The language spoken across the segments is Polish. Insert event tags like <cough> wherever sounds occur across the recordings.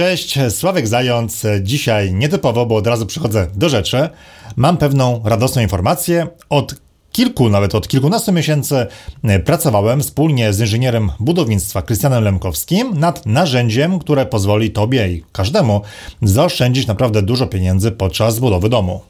Cześć, Sławek Zając. Dzisiaj nietypowo, bo od razu przychodzę do rzeczy. Mam pewną radosną informację. Od kilku, nawet od kilkunastu miesięcy pracowałem wspólnie z inżynierem budownictwa Krystianem Lemkowskim nad narzędziem, które pozwoli Tobie i każdemu zaoszczędzić naprawdę dużo pieniędzy podczas budowy domu.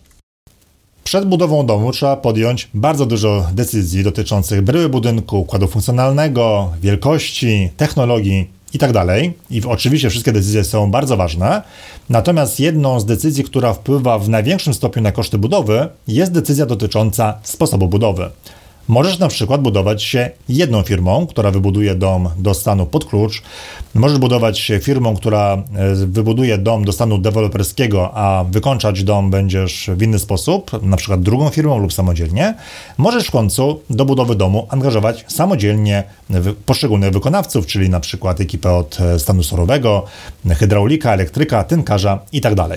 Przed budową domu trzeba podjąć bardzo dużo decyzji dotyczących bryły budynku, układu funkcjonalnego, wielkości, technologii i tak dalej. I oczywiście wszystkie decyzje są bardzo ważne. Natomiast jedną z decyzji, która wpływa w największym stopniu na koszty budowy, jest decyzja dotycząca sposobu budowy. Możesz na przykład budować się jedną firmą, która wybuduje dom do stanu pod klucz. Możesz budować się firmą, która e, wybuduje dom do stanu deweloperskiego, a wykończać dom będziesz w inny sposób, na przykład drugą firmą lub samodzielnie. Możesz w końcu do budowy domu angażować samodzielnie poszczególnych wykonawców, czyli na przykład ekipę od e, stanu surowego, hydraulika, elektryka, tynkarza itd.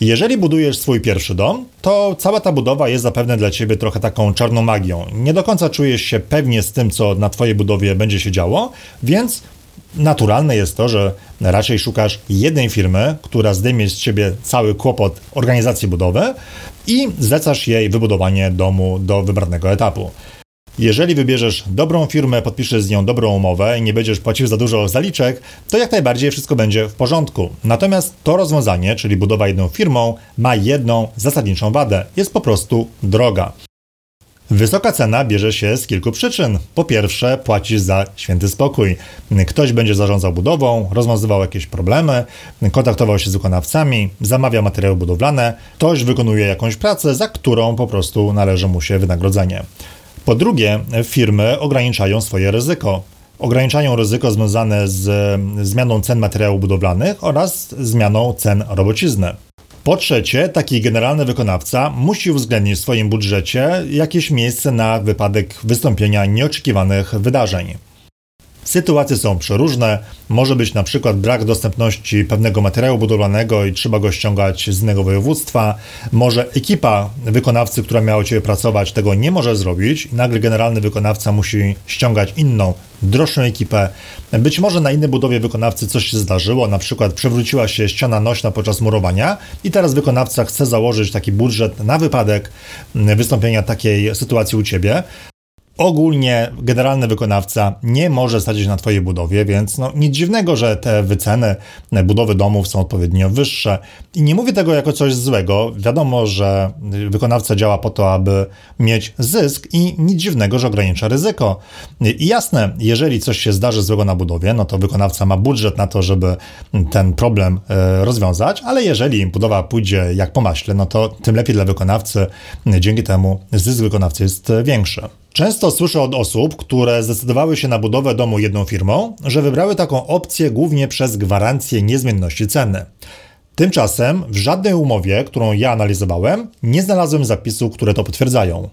Jeżeli budujesz swój pierwszy dom, to cała ta budowa jest zapewne dla ciebie trochę taką czarną magią. Nie do końca czujesz się pewnie z tym, co na twojej budowie będzie się działo, więc naturalne jest to, że raczej szukasz jednej firmy, która zdejmie z ciebie cały kłopot organizacji budowy i zlecasz jej wybudowanie domu do wybranego etapu. Jeżeli wybierzesz dobrą firmę, podpiszesz z nią dobrą umowę i nie będziesz płacił za dużo zaliczek, to jak najbardziej wszystko będzie w porządku. Natomiast to rozwiązanie, czyli budowa jedną firmą, ma jedną zasadniczą wadę. Jest po prostu droga. Wysoka cena bierze się z kilku przyczyn. Po pierwsze, płacisz za święty spokój. Ktoś będzie zarządzał budową, rozwiązywał jakieś problemy, kontaktował się z wykonawcami, zamawia materiały budowlane, ktoś wykonuje jakąś pracę, za którą po prostu należy mu się wynagrodzenie. Po drugie, firmy ograniczają swoje ryzyko. Ograniczają ryzyko związane z zmianą cen materiałów budowlanych oraz zmianą cen robocizny. Po trzecie, taki generalny wykonawca musi uwzględnić w swoim budżecie jakieś miejsce na wypadek wystąpienia nieoczekiwanych wydarzeń. Sytuacje są przeróżne. Może być na przykład brak dostępności pewnego materiału budowlanego i trzeba go ściągać z innego województwa. Może ekipa wykonawcy, która miała u Ciebie pracować, tego nie może zrobić i nagle generalny wykonawca musi ściągać inną, droższą ekipę. Być może na innej budowie wykonawcy coś się zdarzyło, na przykład przewróciła się ściana nośna podczas murowania i teraz wykonawca chce założyć taki budżet na wypadek wystąpienia takiej sytuacji u Ciebie. Ogólnie generalny wykonawca nie może stawić na Twojej budowie, więc no, nic dziwnego, że te wyceny budowy domów są odpowiednio wyższe. I nie mówię tego jako coś złego. Wiadomo, że wykonawca działa po to, aby mieć zysk i nic dziwnego, że ogranicza ryzyko. I jasne, jeżeli coś się zdarzy złego na budowie, no to wykonawca ma budżet na to, żeby ten problem e, rozwiązać, ale jeżeli budowa pójdzie jak po maśle, no to tym lepiej dla wykonawcy. Dzięki temu zysk wykonawcy jest większy. Często słyszę od osób, które zdecydowały się na budowę domu jedną firmą, że wybrały taką opcję głównie przez gwarancję niezmienności ceny. Tymczasem w żadnej umowie, którą ja analizowałem, nie znalazłem zapisów, które to potwierdzają.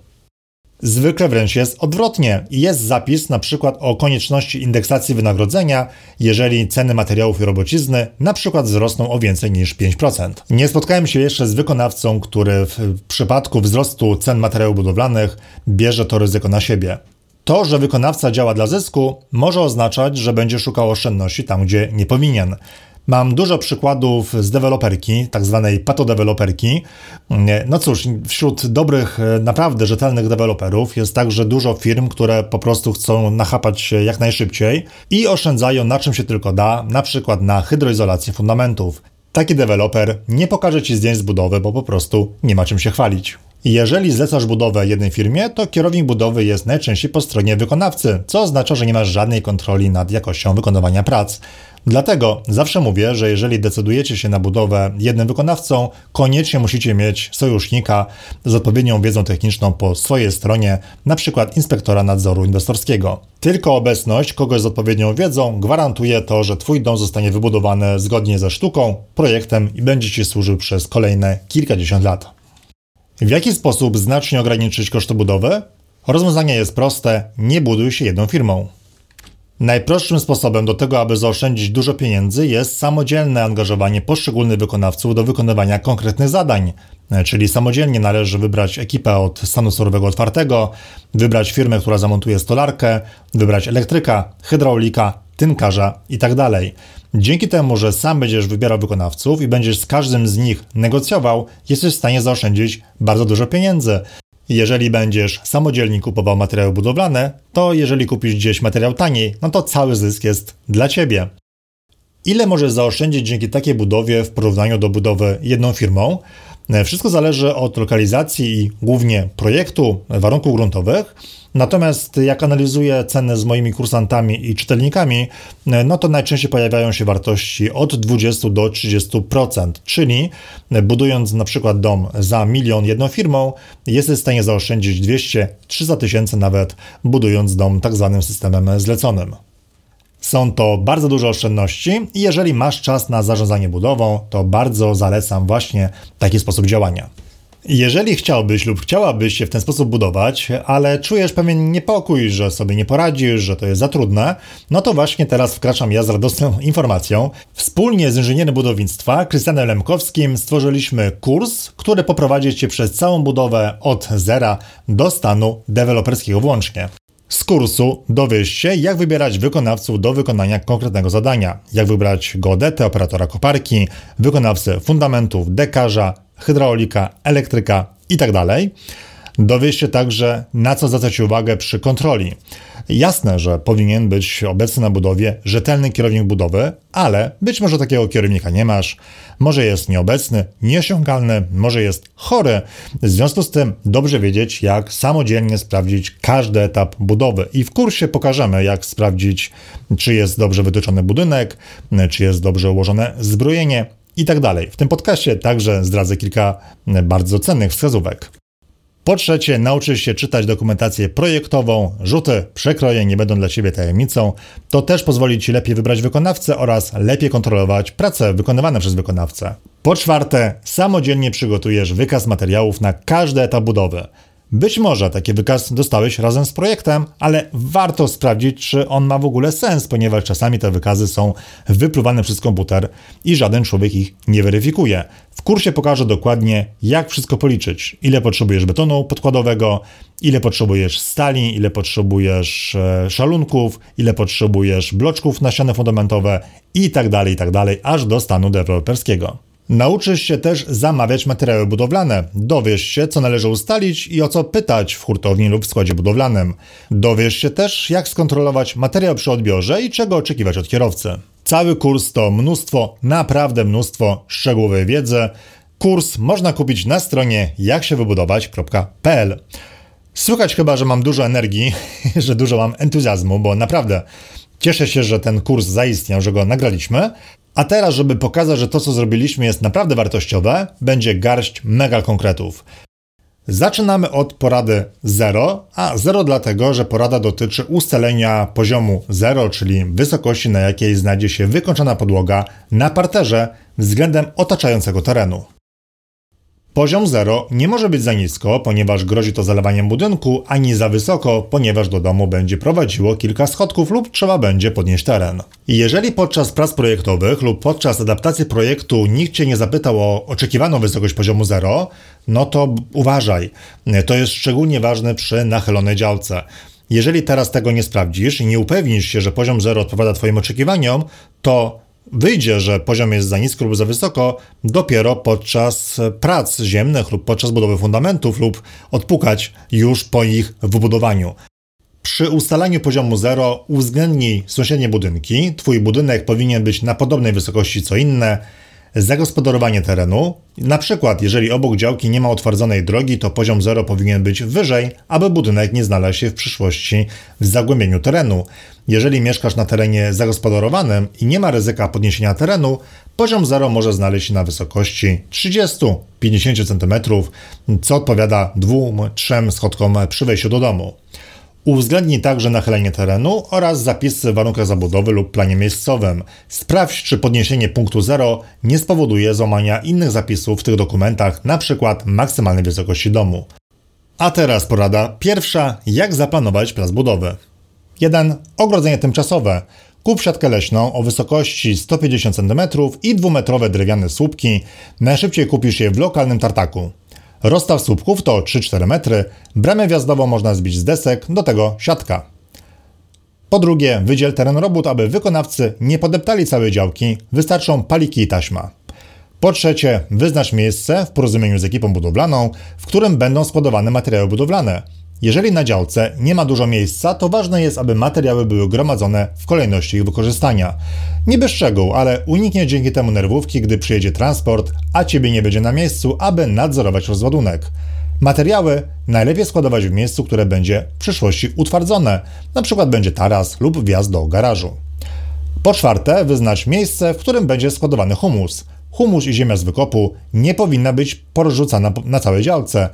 Zwykle wręcz jest odwrotnie. Jest zapis na przykład o konieczności indeksacji wynagrodzenia, jeżeli ceny materiałów i robocizny na przykład wzrosną o więcej niż 5%. Nie spotkałem się jeszcze z wykonawcą, który w przypadku wzrostu cen materiałów budowlanych bierze to ryzyko na siebie. To, że wykonawca działa dla zysku, może oznaczać, że będzie szukał oszczędności tam, gdzie nie powinien. Mam dużo przykładów z deweloperki, tak zwanej patodeweloperki. No cóż, wśród dobrych, e, naprawdę rzetelnych deweloperów jest także dużo firm, które po prostu chcą nachapać się jak najszybciej i oszczędzają na czym się tylko da, na przykład na hydroizolacji fundamentów. Taki deweloper nie pokaże Ci zdjęć z budowy, bo po prostu nie ma czym się chwalić. Jeżeli zlecasz budowę jednej firmie, to kierownik budowy jest najczęściej po stronie wykonawcy, co oznacza, że nie masz żadnej kontroli nad jakością wykonywania prac. Dlatego zawsze mówię, że jeżeli decydujecie się na budowę jednym wykonawcą, koniecznie musicie mieć sojusznika z odpowiednią wiedzą techniczną po swojej stronie, przykład inspektora nadzoru inwestorskiego. Tylko obecność kogoś z odpowiednią wiedzą gwarantuje to, że Twój dom zostanie wybudowany zgodnie ze sztuką, projektem i będzie Ci służył przez kolejne kilkadziesiąt lat. W jaki sposób znacznie ograniczyć koszty budowy? Rozwiązanie jest proste: nie buduj się jedną firmą. Najprostszym sposobem do tego, aby zaoszczędzić dużo pieniędzy, jest samodzielne angażowanie poszczególnych wykonawców do wykonywania konkretnych zadań. Czyli samodzielnie należy wybrać ekipę od stanu surowego otwartego, wybrać firmę, która zamontuje stolarkę, wybrać elektryka, hydraulika, tynkarza itd. Tak Dzięki temu, że sam będziesz wybierał wykonawców i będziesz z każdym z nich negocjował, jesteś w stanie zaoszczędzić bardzo dużo pieniędzy. Jeżeli będziesz samodzielnie kupował materiały budowlane, to jeżeli kupisz gdzieś materiał taniej, no to cały zysk jest dla ciebie. Ile możesz zaoszczędzić dzięki takiej budowie w porównaniu do budowy jedną firmą? Wszystko zależy od lokalizacji i głównie projektu, warunków gruntowych. Natomiast jak analizuję ceny z moimi kursantami i czytelnikami, no to najczęściej pojawiają się wartości od 20 do 30%, czyli budując na przykład dom za milion jedną firmą, jesteś w stanie zaoszczędzić 200-300 tysięcy nawet budując dom tak zwanym systemem zleconym. Są to bardzo duże oszczędności i jeżeli masz czas na zarządzanie budową, to bardzo zalecam właśnie taki sposób działania. Jeżeli chciałbyś lub chciałabyś się w ten sposób budować, ale czujesz pewien niepokój, że sobie nie poradzisz, że to jest za trudne, no to właśnie teraz wkraczam ja z radosną <laughs> informacją. Wspólnie z inżynierem budownictwa Krystianem Lemkowskim stworzyliśmy kurs, który poprowadzi Cię przez całą budowę od zera do stanu deweloperskiego włącznie. Z kursu dowiesz się, jak wybierać wykonawców do wykonania konkretnego zadania, jak wybrać geodetę, operatora koparki, wykonawcę fundamentów, dekarza, hydraulika, elektryka itd. Dowiesz się także, na co zwracać uwagę przy kontroli. Jasne, że powinien być obecny na budowie rzetelny kierownik budowy, ale być może takiego kierownika nie masz, może jest nieobecny, nieosiągalny, może jest chory. W związku z tym dobrze wiedzieć, jak samodzielnie sprawdzić każdy etap budowy. I w kursie pokażemy, jak sprawdzić, czy jest dobrze wytyczony budynek, czy jest dobrze ułożone zbrojenie, i tak dalej. W tym podcaście także zdradzę kilka bardzo cennych wskazówek. Po trzecie, nauczysz się czytać dokumentację projektową, rzuty, przekroje nie będą dla Ciebie tajemnicą. To też pozwoli Ci lepiej wybrać wykonawcę oraz lepiej kontrolować prace wykonywane przez wykonawcę. Po czwarte, samodzielnie przygotujesz wykaz materiałów na każdy etap budowy. Być może taki wykaz dostałeś razem z projektem, ale warto sprawdzić, czy on ma w ogóle sens, ponieważ czasami te wykazy są wypluwane przez komputer i żaden człowiek ich nie weryfikuje. W kursie pokażę dokładnie, jak wszystko policzyć. Ile potrzebujesz betonu podkładowego, ile potrzebujesz stali, ile potrzebujesz e, szalunków, ile potrzebujesz bloczków na ściany fundamentowe i tak dalej, i tak aż do stanu deweloperskiego. Nauczysz się też zamawiać materiały budowlane. Dowiesz się, co należy ustalić i o co pytać w hurtowni lub w składzie budowlanym. Dowiesz się też, jak skontrolować materiał przy odbiorze i czego oczekiwać od kierowcy. Cały kurs to mnóstwo, naprawdę mnóstwo szczegółowej wiedzy. Kurs można kupić na stronie jaksiewybudować.pl. Słychać chyba, że mam dużo energii, <laughs> że dużo mam entuzjazmu, bo naprawdę cieszę się, że ten kurs zaistniał, że go nagraliśmy. A teraz, żeby pokazać, że to, co zrobiliśmy, jest naprawdę wartościowe, będzie garść mega konkretów. Zaczynamy od porady 0, a 0 dlatego, że porada dotyczy ustalenia poziomu 0, czyli wysokości, na jakiej znajdzie się wykończona podłoga na parterze względem otaczającego terenu. Poziom 0 nie może być za nisko, ponieważ grozi to zalewaniem budynku, ani za wysoko, ponieważ do domu będzie prowadziło kilka schodków lub trzeba będzie podnieść teren. Jeżeli podczas prac projektowych lub podczas adaptacji projektu nikt Cię nie zapytał o oczekiwaną wysokość poziomu 0, no to uważaj. To jest szczególnie ważne przy nachylonej działce. Jeżeli teraz tego nie sprawdzisz i nie upewnisz się, że poziom 0 odpowiada Twoim oczekiwaniom, to wyjdzie, że poziom jest za nisko lub za wysoko dopiero podczas prac ziemnych lub podczas budowy fundamentów lub odpukać już po ich wybudowaniu. Przy ustalaniu poziomu 0 uwzględnij sąsiednie budynki. Twój budynek powinien być na podobnej wysokości co inne Zagospodarowanie terenu. Na przykład, jeżeli obok działki nie ma utwardzonej drogi, to poziom 0 powinien być wyżej, aby budynek nie znalazł się w przyszłości w zagłębieniu terenu. Jeżeli mieszkasz na terenie zagospodarowanym i nie ma ryzyka podniesienia terenu, poziom 0 może znaleźć się na wysokości 30-50 cm, co odpowiada 2-3 schodkom przy wejściu do domu. Uwzględnij także nachylenie terenu oraz zapisy w warunkach zabudowy lub planie miejscowym. Sprawdź, czy podniesienie punktu 0 nie spowoduje złamania innych zapisów w tych dokumentach, np. maksymalnej wysokości domu. A teraz porada pierwsza, jak zaplanować plac budowy. 1. Ogrodzenie tymczasowe. Kup siatkę leśną o wysokości 150 cm i dwumetrowe drewniane słupki. Najszybciej kupisz je w lokalnym tartaku. Rozstaw słupków to 3-4 metry, bramę wjazdową można zbić z desek, do tego siatka. Po drugie, wydziel teren robót, aby wykonawcy nie podeptali całej działki, wystarczą paliki i taśma. Po trzecie, wyznacz miejsce w porozumieniu z ekipą budowlaną, w którym będą składowane materiały budowlane. Jeżeli na działce nie ma dużo miejsca, to ważne jest, aby materiały były gromadzone w kolejności ich wykorzystania. Niby szczegół, ale uniknie dzięki temu nerwówki, gdy przyjedzie transport, a ciebie nie będzie na miejscu, aby nadzorować rozładunek. Materiały najlepiej składować w miejscu, które będzie w przyszłości utwardzone, np. będzie taras lub wjazd do garażu. Po czwarte, wyznacz miejsce, w którym będzie składowany humus. Humus i ziemia z wykopu nie powinna być porzucana na całej działce.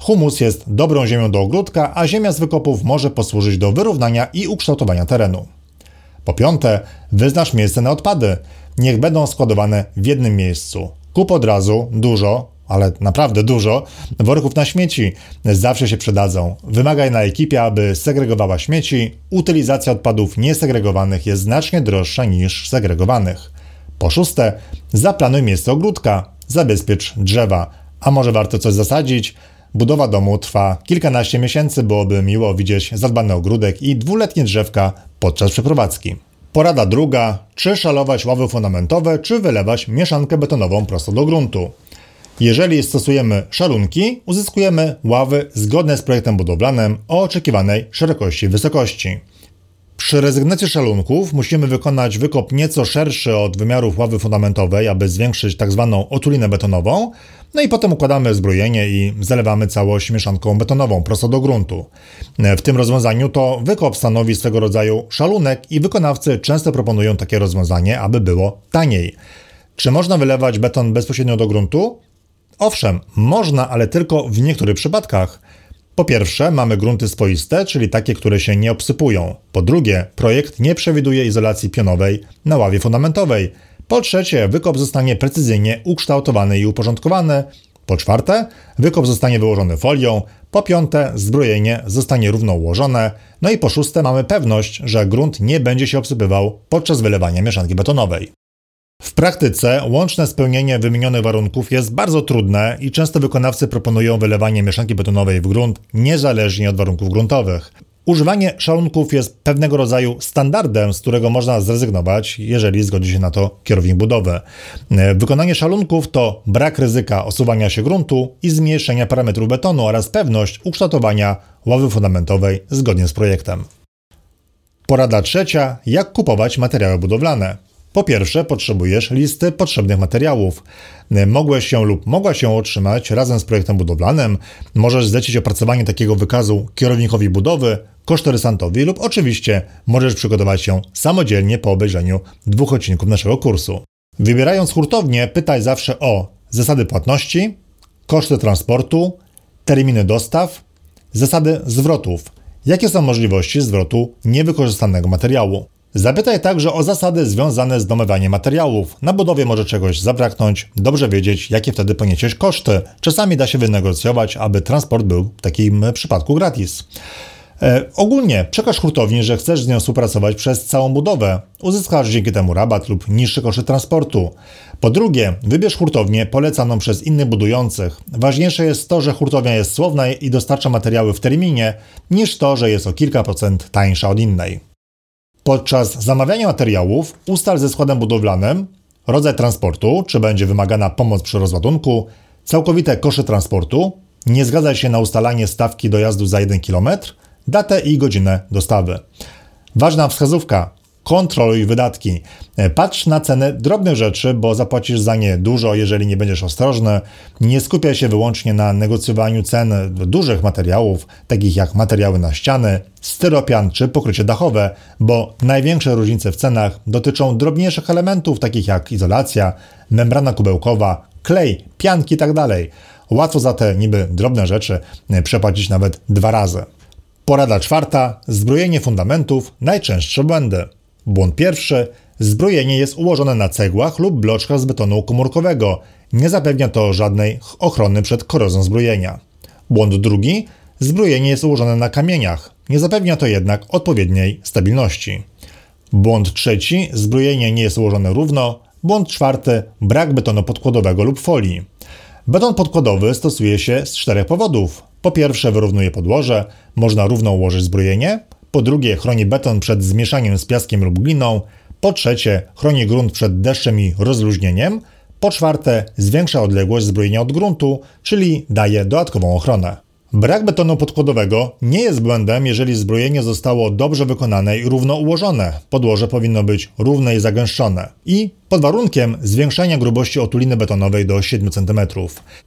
Humus jest dobrą ziemią do ogródka, a ziemia z wykopów może posłużyć do wyrównania i ukształtowania terenu. Po piąte, wyznacz miejsce na odpady. Niech będą składowane w jednym miejscu. Kup od razu dużo, ale naprawdę dużo, worków na śmieci. Zawsze się przydadzą. Wymagaj na ekipie, aby segregowała śmieci. Utylizacja odpadów niesegregowanych jest znacznie droższa niż segregowanych. Po szóste, zaplanuj miejsce ogródka. Zabezpiecz drzewa. A może warto coś zasadzić? Budowa domu trwa kilkanaście miesięcy, byłoby miło widzieć zadbany ogródek i dwuletnie drzewka podczas przeprowadzki. Porada druga: czy szalować ławy fundamentowe, czy wylewać mieszankę betonową prosto do gruntu. Jeżeli stosujemy szalunki, uzyskujemy ławy zgodne z projektem budowlanym o oczekiwanej szerokości i wysokości. Przy rezygnacji szalunków musimy wykonać wykop nieco szerszy od wymiarów ławy fundamentowej, aby zwiększyć tzw. Tak otulinę betonową, no i potem układamy zbrojenie i zalewamy całość mieszanką betonową prosto do gruntu. W tym rozwiązaniu to wykop stanowi swego rodzaju szalunek i wykonawcy często proponują takie rozwiązanie, aby było taniej. Czy można wylewać beton bezpośrednio do gruntu? Owszem, można, ale tylko w niektórych przypadkach. Po pierwsze, mamy grunty swoiste, czyli takie, które się nie obsypują. Po drugie, projekt nie przewiduje izolacji pionowej na ławie fundamentowej. Po trzecie, wykop zostanie precyzyjnie ukształtowany i uporządkowany. Po czwarte, wykop zostanie wyłożony folią. Po piąte, zbrojenie zostanie równo ułożone. No i po szóste, mamy pewność, że grunt nie będzie się obsypywał podczas wylewania mieszanki betonowej. W praktyce łączne spełnienie wymienionych warunków jest bardzo trudne i często wykonawcy proponują wylewanie mieszanki betonowej w grunt niezależnie od warunków gruntowych. Używanie szalunków jest pewnego rodzaju standardem, z którego można zrezygnować, jeżeli zgodzi się na to kierownik budowy. Wykonanie szalunków to brak ryzyka osuwania się gruntu i zmniejszenia parametrów betonu oraz pewność ukształtowania ławy fundamentowej zgodnie z projektem. Porada trzecia: jak kupować materiały budowlane. Po pierwsze, potrzebujesz listy potrzebnych materiałów. Mogłeś się lub mogła się otrzymać razem z projektem budowlanym. Możesz zlecić opracowanie takiego wykazu kierownikowi budowy, kosztorysantowi lub oczywiście możesz przygotować się samodzielnie po obejrzeniu dwóch odcinków naszego kursu. Wybierając hurtownię, pytaj zawsze o zasady płatności, koszty transportu, terminy dostaw, zasady zwrotów. Jakie są możliwości zwrotu niewykorzystanego materiału? Zapytaj także o zasady związane z domywaniem materiałów. Na budowie może czegoś zabraknąć, dobrze wiedzieć, jakie wtedy poniesiesz koszty. Czasami da się wynegocjować, aby transport był w takim przypadku gratis. E, ogólnie przekaż hurtowni, że chcesz z nią współpracować przez całą budowę. Uzyskasz dzięki temu rabat lub niższe koszty transportu. Po drugie, wybierz hurtownię polecaną przez innych budujących. Ważniejsze jest to, że hurtownia jest słowna i dostarcza materiały w terminie, niż to, że jest o kilka procent tańsza od innej. Podczas zamawiania materiałów ustal ze składem budowlanym rodzaj transportu, czy będzie wymagana pomoc przy rozładunku, całkowite koszty transportu, nie zgadza się na ustalanie stawki dojazdu za 1 km, datę i godzinę dostawy. Ważna wskazówka: kontroluj wydatki. E, patrz na cenę drobnych rzeczy, bo zapłacisz za nie dużo, jeżeli nie będziesz ostrożny. Nie skupiaj się wyłącznie na negocjowaniu cen dużych materiałów, takich jak materiały na ściany, styropian czy pokrycie dachowe, bo największe różnice w cenach dotyczą drobniejszych elementów, takich jak izolacja, membrana kubełkowa, klej, pianki itd. Tak Łatwo za te niby drobne rzeczy e, przepłacić nawet dwa razy. Porada czwarta: zbrojenie fundamentów najczęstsze błędy. Błąd pierwszy. Zbrojenie jest ułożone na cegłach lub bloczkach z betonu komórkowego. Nie zapewnia to żadnej ochrony przed korozją zbrojenia. Błąd drugi. Zbrojenie jest ułożone na kamieniach. Nie zapewnia to jednak odpowiedniej stabilności. Błąd trzeci. Zbrojenie nie jest ułożone równo. Błąd czwarty. Brak betonu podkładowego lub folii. Beton podkładowy stosuje się z czterech powodów. Po pierwsze, wyrównuje podłoże, można równo ułożyć zbrojenie. Po drugie, chroni beton przed zmieszaniem z piaskiem lub gliną. Po trzecie, chroni grunt przed deszczem i rozluźnieniem. Po czwarte, zwiększa odległość zbrojenia od gruntu, czyli daje dodatkową ochronę. Brak betonu podkładowego nie jest błędem, jeżeli zbrojenie zostało dobrze wykonane i równo ułożone. Podłoże powinno być równe i zagęszczone. I pod warunkiem zwiększenia grubości otuliny betonowej do 7 cm.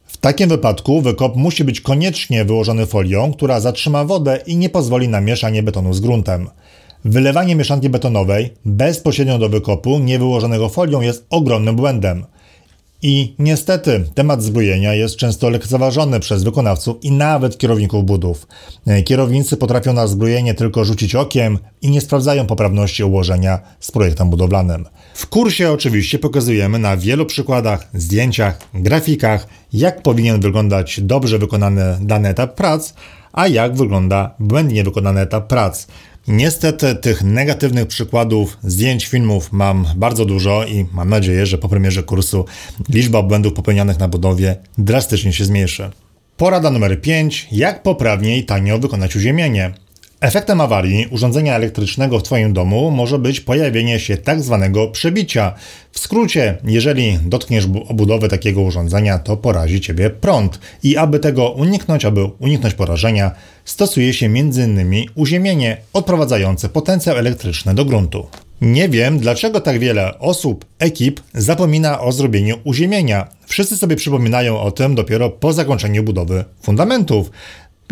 W takim wypadku wykop musi być koniecznie wyłożony folią, która zatrzyma wodę i nie pozwoli na mieszanie betonu z gruntem. Wylewanie mieszanki betonowej bezpośrednio do wykopu niewyłożonego folią jest ogromnym błędem. I niestety temat zbrojenia jest często lekceważony przez wykonawców i nawet kierowników budów. E, kierownicy potrafią na zbrojenie tylko rzucić okiem i nie sprawdzają poprawności ułożenia z projektem budowlanym. W kursie oczywiście pokazujemy na wielu przykładach, zdjęciach, grafikach, jak powinien wyglądać dobrze wykonany dany etap prac, a jak wygląda błędnie wykonany etap prac. Niestety tych negatywnych przykładów, zdjęć, filmów mam bardzo dużo i mam nadzieję, że po premierze kursu liczba błędów popełnianych na budowie drastycznie się zmniejszy. Porada numer 5. Jak poprawnie i tanio wykonać uziemienie? Efektem awarii urządzenia elektrycznego w Twoim domu może być pojawienie się tak zwanego przebicia. W skrócie, jeżeli dotkniesz obudowy takiego urządzenia, to porazi Ciebie prąd. I aby tego uniknąć, aby uniknąć porażenia, stosuje się m.in. uziemienie odprowadzające potencjał elektryczny do gruntu. Nie wiem, dlaczego tak wiele osób, ekip zapomina o zrobieniu uziemienia. Wszyscy sobie przypominają o tym dopiero po zakończeniu budowy fundamentów.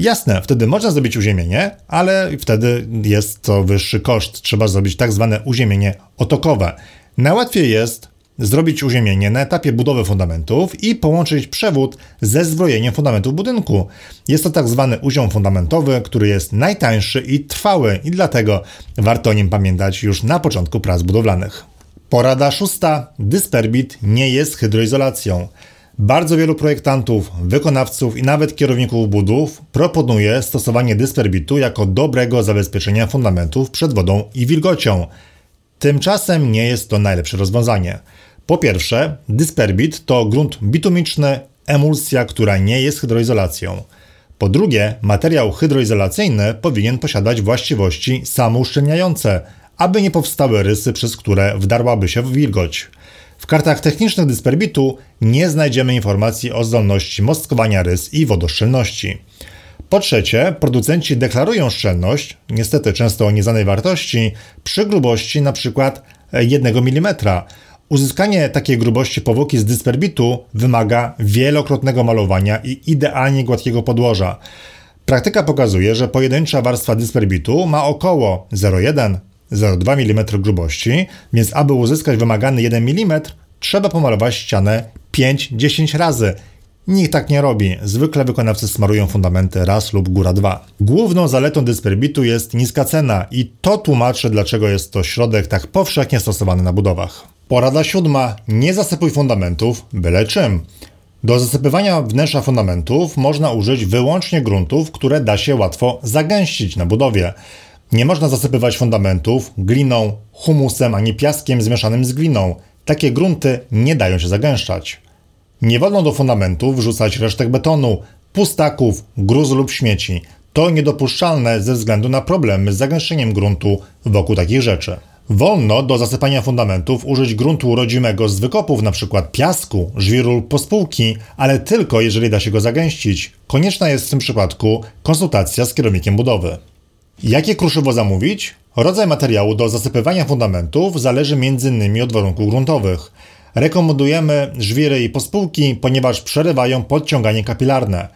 Jasne, wtedy można zrobić uziemienie, ale wtedy jest to wyższy koszt. Trzeba zrobić tak zwane uziemienie otokowe. Najłatwiej jest zrobić uziemienie na etapie budowy fundamentów i połączyć przewód ze zbrojeniem fundamentów budynku. Jest to tak zwany uziom fundamentowy, który jest najtańszy i trwały i dlatego warto o nim pamiętać już na początku prac budowlanych. Porada szósta. Dysperbit nie jest hydroizolacją. Bardzo wielu projektantów, wykonawców i nawet kierowników budów proponuje stosowanie dysperbitu jako dobrego zabezpieczenia fundamentów przed wodą i wilgocią. Tymczasem nie jest to najlepsze rozwiązanie. Po pierwsze, dysperbit to grunt bitumiczny, emulsja, która nie jest hydroizolacją. Po drugie, materiał hydroizolacyjny powinien posiadać właściwości samouszczelniające, aby nie powstały rysy, przez które wdarłaby się w wilgoć. Kartach technicznych dysperbitu nie znajdziemy informacji o zdolności mostkowania rys i wodoszczelności. Po trzecie, producenci deklarują szczelność, niestety często o nieznanej wartości, przy grubości np. 1 mm. Uzyskanie takiej grubości powłoki z dysperbitu wymaga wielokrotnego malowania i idealnie gładkiego podłoża. Praktyka pokazuje, że pojedyncza warstwa dysperbitu ma około 0,1 0,2 mm grubości, więc aby uzyskać wymagany 1 mm, trzeba pomalować ścianę 5-10 razy. Nikt tak nie robi. Zwykle wykonawcy smarują fundamenty raz lub góra dwa. Główną zaletą dysperbitu jest niska cena i to tłumaczy, dlaczego jest to środek tak powszechnie stosowany na budowach. Porada siódma. Nie zasypuj fundamentów byle czym. Do zasypywania wnętrza fundamentów można użyć wyłącznie gruntów, które da się łatwo zagęścić na budowie. Nie można zasypywać fundamentów gliną, humusem ani piaskiem zmieszanym z gliną. Takie grunty nie dają się zagęszczać. Nie wolno do fundamentów wrzucać resztek betonu, pustaków, gruzu lub śmieci. To niedopuszczalne ze względu na problemy z zagęszczeniem gruntu wokół takich rzeczy. Wolno do zasypania fundamentów użyć gruntu rodzimego z wykopów, np. piasku, żwiru lub pospółki, ale tylko jeżeli da się go zagęścić. Konieczna jest w tym przypadku konsultacja z kierownikiem budowy. Jakie kruszywo zamówić? Rodzaj materiału do zasypywania fundamentów zależy m.in. od warunków gruntowych. Rekomendujemy żwiry i pospółki, ponieważ przerywają podciąganie kapilarne.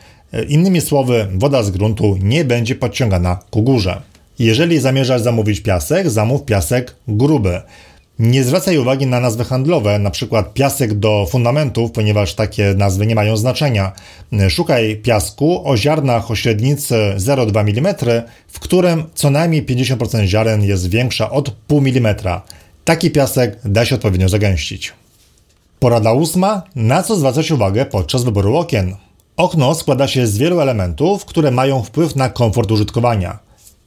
Innymi słowy, woda z gruntu nie będzie podciągana ku górze. Jeżeli zamierzasz zamówić piasek, zamów piasek gruby. Nie zwracaj uwagi na nazwy handlowe, np. piasek do fundamentów, ponieważ takie nazwy nie mają znaczenia. Szukaj piasku o ziarnach o średnicy 0,2 mm, w którym co najmniej 50% ziaren jest większa od 0,5 mm. Taki piasek da się odpowiednio zagęścić. Porada ósma. Na co zwracać uwagę podczas wyboru okien? Okno składa się z wielu elementów, które mają wpływ na komfort użytkowania.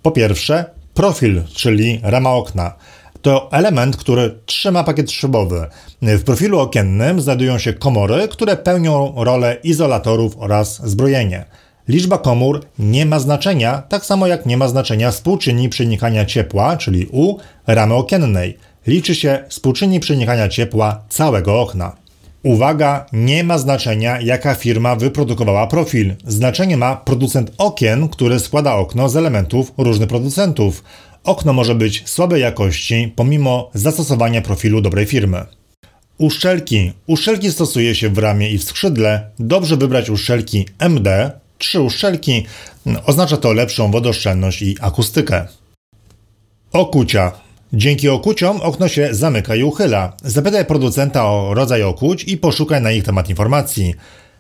Po pierwsze, profil, czyli rama okna. To element, który trzyma pakiet szybowy. W profilu okiennym znajdują się komory, które pełnią rolę izolatorów oraz zbrojenie. Liczba komór nie ma znaczenia, tak samo jak nie ma znaczenia współczynnik przenikania ciepła, czyli U ramy okiennej. Liczy się współczynnik przenikania ciepła całego okna. Uwaga, nie ma znaczenia, jaka firma wyprodukowała profil. Znaczenie ma producent okien, który składa okno z elementów różnych producentów. Okno może być słabej jakości, pomimo zastosowania profilu dobrej firmy. Uszczelki. Uszczelki stosuje się w ramie i w skrzydle. Dobrze wybrać uszczelki MD, trzy uszczelki. Oznacza to lepszą wodoszczelność i akustykę. Okucia. Dzięki okuciom okno się zamyka i uchyla. Zapytaj producenta o rodzaj okuć i poszukaj na ich temat informacji.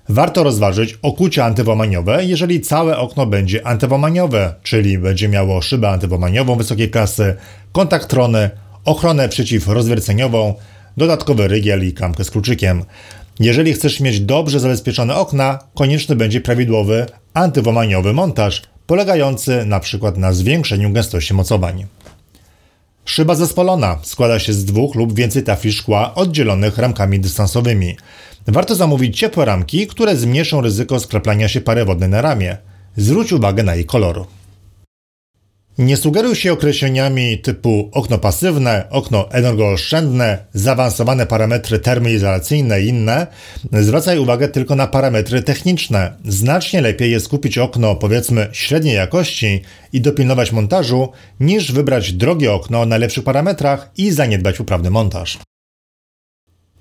Warto rozważyć okucia antywomaniowe, jeżeli całe okno będzie antywomaniowe, czyli będzie miało szybę antywomaniową wysokiej klasy, kontakt trony, ochronę przeciwrozwierceniową, dodatkowy rygiel i klamkę z kluczykiem. Jeżeli chcesz mieć dobrze zabezpieczone okna, konieczny będzie prawidłowy antywomaniowy montaż, polegający np. na zwiększeniu gęstości mocowań. Szyba zespolona składa się z dwóch lub więcej tafli szkła oddzielonych ramkami dystansowymi. Warto zamówić ciepłe ramki, które zmniejszą ryzyko skraplania się pary wodnej na ramię. Zwróć uwagę na jej kolor. Nie sugeruj się określeniami typu okno pasywne, okno energooszczędne, zaawansowane parametry termoizolacyjne i inne. Zwracaj uwagę tylko na parametry techniczne. Znacznie lepiej jest kupić okno powiedzmy średniej jakości i dopilnować montażu, niż wybrać drogie okno o najlepszych parametrach i zaniedbać poprawny montaż.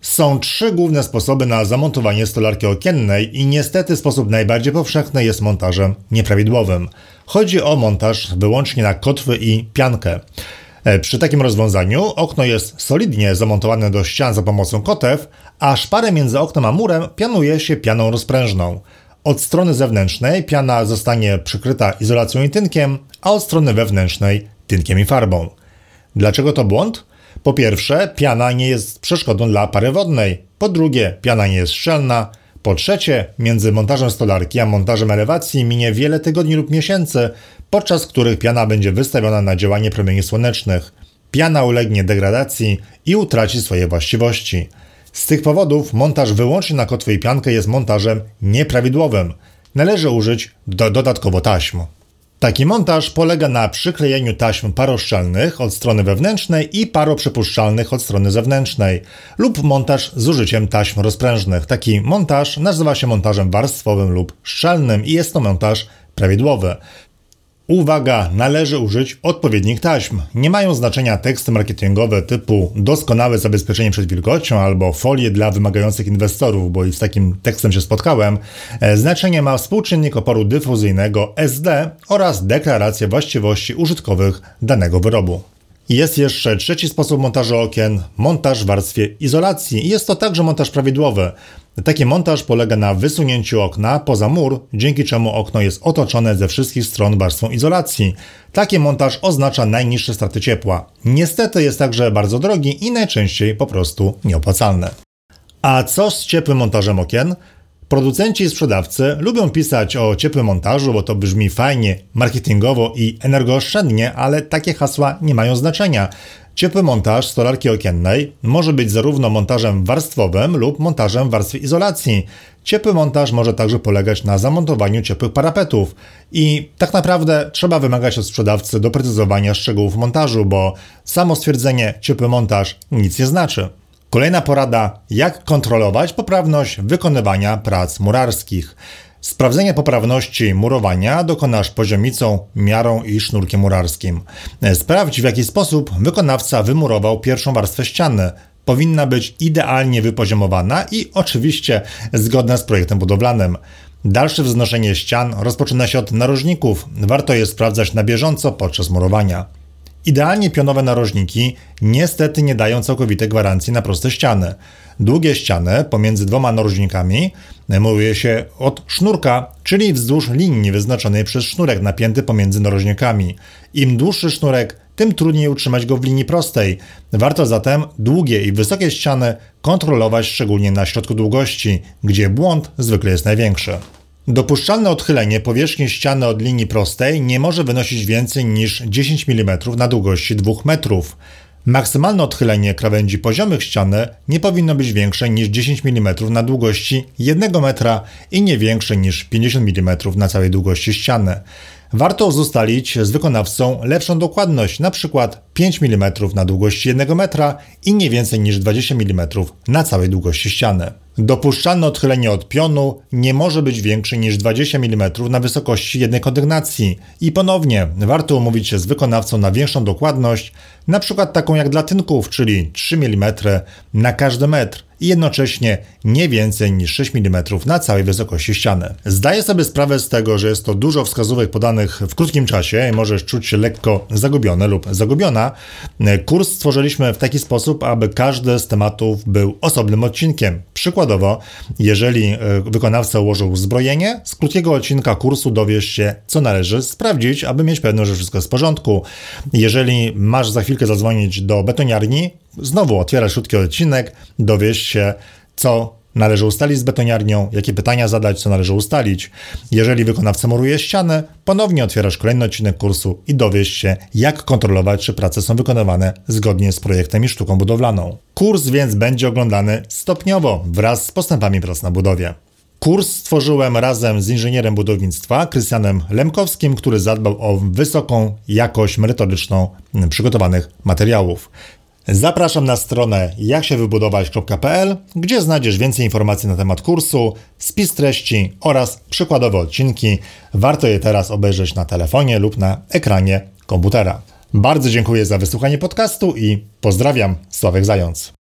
Są trzy główne sposoby na zamontowanie stolarki okiennej i niestety sposób najbardziej powszechny jest montażem nieprawidłowym. Chodzi o montaż wyłącznie na kotwy i piankę. E, przy takim rozwiązaniu okno jest solidnie zamontowane do ścian za pomocą kotew, a szparę między oknem a murem pianuje się pianą rozprężną. Od strony zewnętrznej piana zostanie przykryta izolacją i tynkiem, a od strony wewnętrznej tynkiem i farbą. Dlaczego to błąd? Po pierwsze, piana nie jest przeszkodą dla pary wodnej. Po drugie, piana nie jest szczelna. Po trzecie, między montażem stolarki a montażem elewacji minie wiele tygodni lub miesięcy, podczas których piana będzie wystawiona na działanie promieni słonecznych. Piana ulegnie degradacji i utraci swoje właściwości. Z tych powodów montaż wyłącznie na kotwę i piankę jest montażem nieprawidłowym. Należy użyć do dodatkowo taśm. Taki montaż polega na przyklejeniu taśm paroszczelnych od strony wewnętrznej i paroprzepuszczalnych od strony zewnętrznej lub montaż z użyciem taśm rozprężnych. Taki montaż nazywa się montażem warstwowym lub szczelnym i jest to montaż prawidłowy. Uwaga, należy użyć odpowiednich taśm. Nie mają znaczenia teksty marketingowe typu doskonałe zabezpieczenie przed wilgocią albo folie dla wymagających inwestorów, bo i z takim tekstem się spotkałem. E, znaczenie ma współczynnik oporu dyfuzyjnego SD oraz deklaracja właściwości użytkowych danego wyrobu. Jest jeszcze trzeci sposób montażu okien montaż w warstwie izolacji. Jest to także montaż prawidłowy. Taki montaż polega na wysunięciu okna poza mur, dzięki czemu okno jest otoczone ze wszystkich stron warstwą izolacji. Taki montaż oznacza najniższe straty ciepła. Niestety jest także bardzo drogi i najczęściej po prostu nieopłacalny. A co z ciepłym montażem okien? Producenci i sprzedawcy lubią pisać o ciepłym montażu, bo to brzmi fajnie, marketingowo i energooszczędnie, ale takie hasła nie mają znaczenia. Ciepły montaż stolarki okiennej może być zarówno montażem warstwowym lub montażem w warstwie izolacji. Ciepły montaż może także polegać na zamontowaniu ciepłych parapetów i tak naprawdę trzeba wymagać od sprzedawcy doprecyzowania szczegółów montażu, bo samo stwierdzenie ciepły montaż nic nie znaczy. Kolejna porada: jak kontrolować poprawność wykonywania prac murarskich. Sprawdzenia poprawności murowania dokonasz poziomicą, miarą i sznurkiem murarskim. Sprawdź w jaki sposób wykonawca wymurował pierwszą warstwę ściany. Powinna być idealnie wypoziomowana i oczywiście zgodna z projektem budowlanym. Dalsze wznoszenie ścian rozpoczyna się od narożników. Warto je sprawdzać na bieżąco podczas murowania. Idealnie pionowe narożniki niestety nie dają całkowitej gwarancji na proste ściany. Długie ściany pomiędzy dwoma narożnikami muruje się od sznurka, czyli wzdłuż linii wyznaczonej przez sznurek napięty pomiędzy narożnikami. Im dłuższy sznurek, tym trudniej utrzymać go w linii prostej. Warto zatem długie i wysokie ściany kontrolować szczególnie na środku długości, gdzie błąd zwykle jest największy. Dopuszczalne odchylenie powierzchni ściany od linii prostej nie może wynosić więcej niż 10 mm na długości 2 metrów. Maksymalne odchylenie krawędzi poziomych ściany nie powinno być większe niż 10 mm na długości 1 metra i nie większe niż 50 mm na całej długości ściany. Warto ustalić z wykonawcą lepszą dokładność, np. 5 mm na długości 1 metra i nie więcej niż 20 mm na całej długości ściany. Dopuszczalne odchylenie od pionu nie może być większe niż 20 mm na wysokości jednej kondygnacji i ponownie warto umówić się z wykonawcą na większą dokładność, np. taką jak dla tynków, czyli 3 mm na każdy metr i jednocześnie nie więcej niż 6 mm na całej wysokości ściany. Zdaję sobie sprawę z tego, że jest to dużo wskazówek podanych w krótkim czasie i możesz czuć się lekko zagubiony lub zagubiona. Kurs stworzyliśmy w taki sposób, aby każdy z tematów był osobnym odcinkiem. Przykładowo, jeżeli e, wykonawca ułożył zbrojenie, z krótkiego odcinka kursu dowiesz się, co należy sprawdzić, aby mieć pewność, że wszystko jest w porządku. Jeżeli masz za chwilkę zadzwonić do betoniarni, Znowu otwierasz krótki odcinek, dowiesz się, co należy ustalić z betoniarnią, jakie pytania zadać, co należy ustalić. Jeżeli wykonawca muruje ścianę, ponownie otwierasz kolejny odcinek kursu i dowiesz się, jak kontrolować, czy prace są wykonywane zgodnie z projektem i sztuką budowlaną. Kurs więc będzie oglądany stopniowo wraz z postępami prac na budowie. Kurs stworzyłem razem z inżynierem budownictwa Krystianem Lemkowskim, który zadbał o wysoką jakość merytoryczną przygotowanych materiałów. Zapraszam na stronę jaksiewybudować.pl, gdzie znajdziesz więcej informacji na temat kursu, spis treści oraz przykładowe odcinki. Warto je teraz obejrzeć na telefonie lub na ekranie komputera. Bardzo dziękuję za wysłuchanie podcastu i pozdrawiam, Sławek Zając.